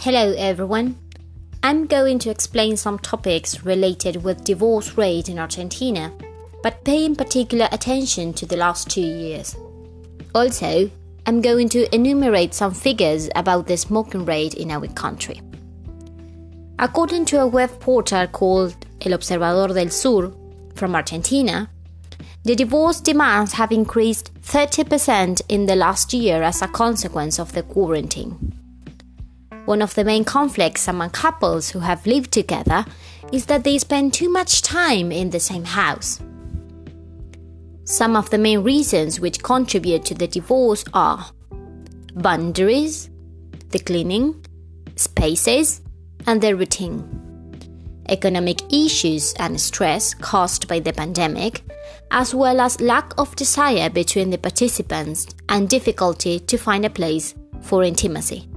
Hello everyone. I'm going to explain some topics related with divorce rate in Argentina, but paying particular attention to the last 2 years. Also, I'm going to enumerate some figures about the smoking rate in our country. According to a web portal called El Observador del Sur from Argentina, the divorce demands have increased 30% in the last year as a consequence of the quarantine. One of the main conflicts among couples who have lived together is that they spend too much time in the same house. Some of the main reasons which contribute to the divorce are boundaries, the cleaning, spaces, and the routine, economic issues and stress caused by the pandemic, as well as lack of desire between the participants and difficulty to find a place for intimacy.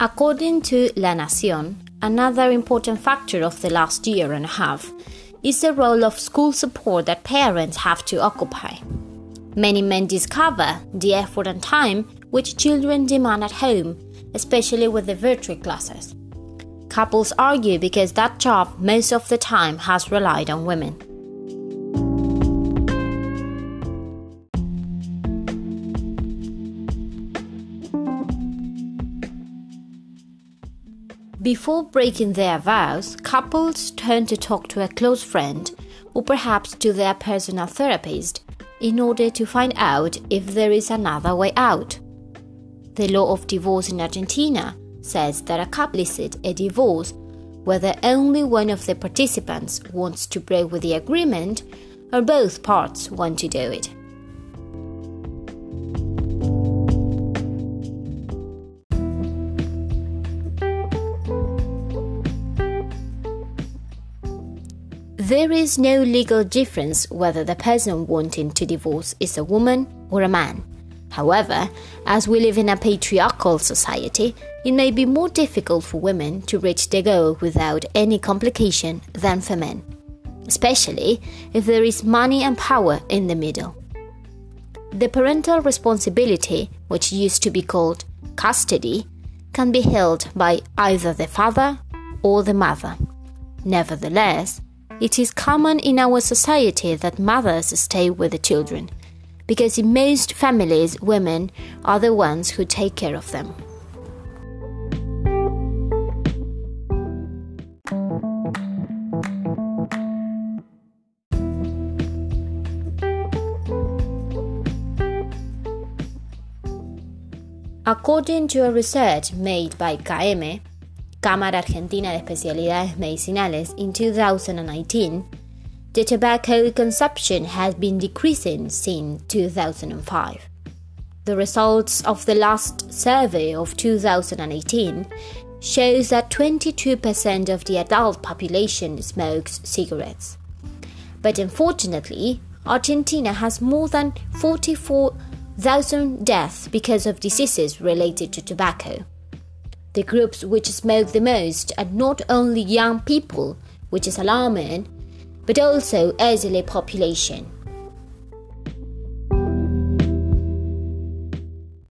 According to La Nación, another important factor of the last year and a half is the role of school support that parents have to occupy. Many men discover the effort and time which children demand at home, especially with the virtual classes. Couples argue because that job most of the time has relied on women. Before breaking their vows, couples turn to talk to a close friend or perhaps to their personal therapist in order to find out if there is another way out. The law of divorce in Argentina says that a couple licit a divorce whether only one of the participants wants to break with the agreement or both parts want to do it. There is no legal difference whether the person wanting to divorce is a woman or a man. However, as we live in a patriarchal society, it may be more difficult for women to reach their goal without any complication than for men, especially if there is money and power in the middle. The parental responsibility, which used to be called custody, can be held by either the father or the mother. Nevertheless, it is common in our society that mothers stay with the children, because in most families, women are the ones who take care of them. According to a research made by CAEME, Cámara Argentina de Especialidades Medicinales in 2019, the tobacco consumption has been decreasing since 2005. The results of the last survey of 2018 shows that 22% of the adult population smokes cigarettes. But unfortunately, Argentina has more than 44,000 deaths because of diseases related to tobacco. The groups which smoke the most are not only young people, which is alarming, but also elderly population.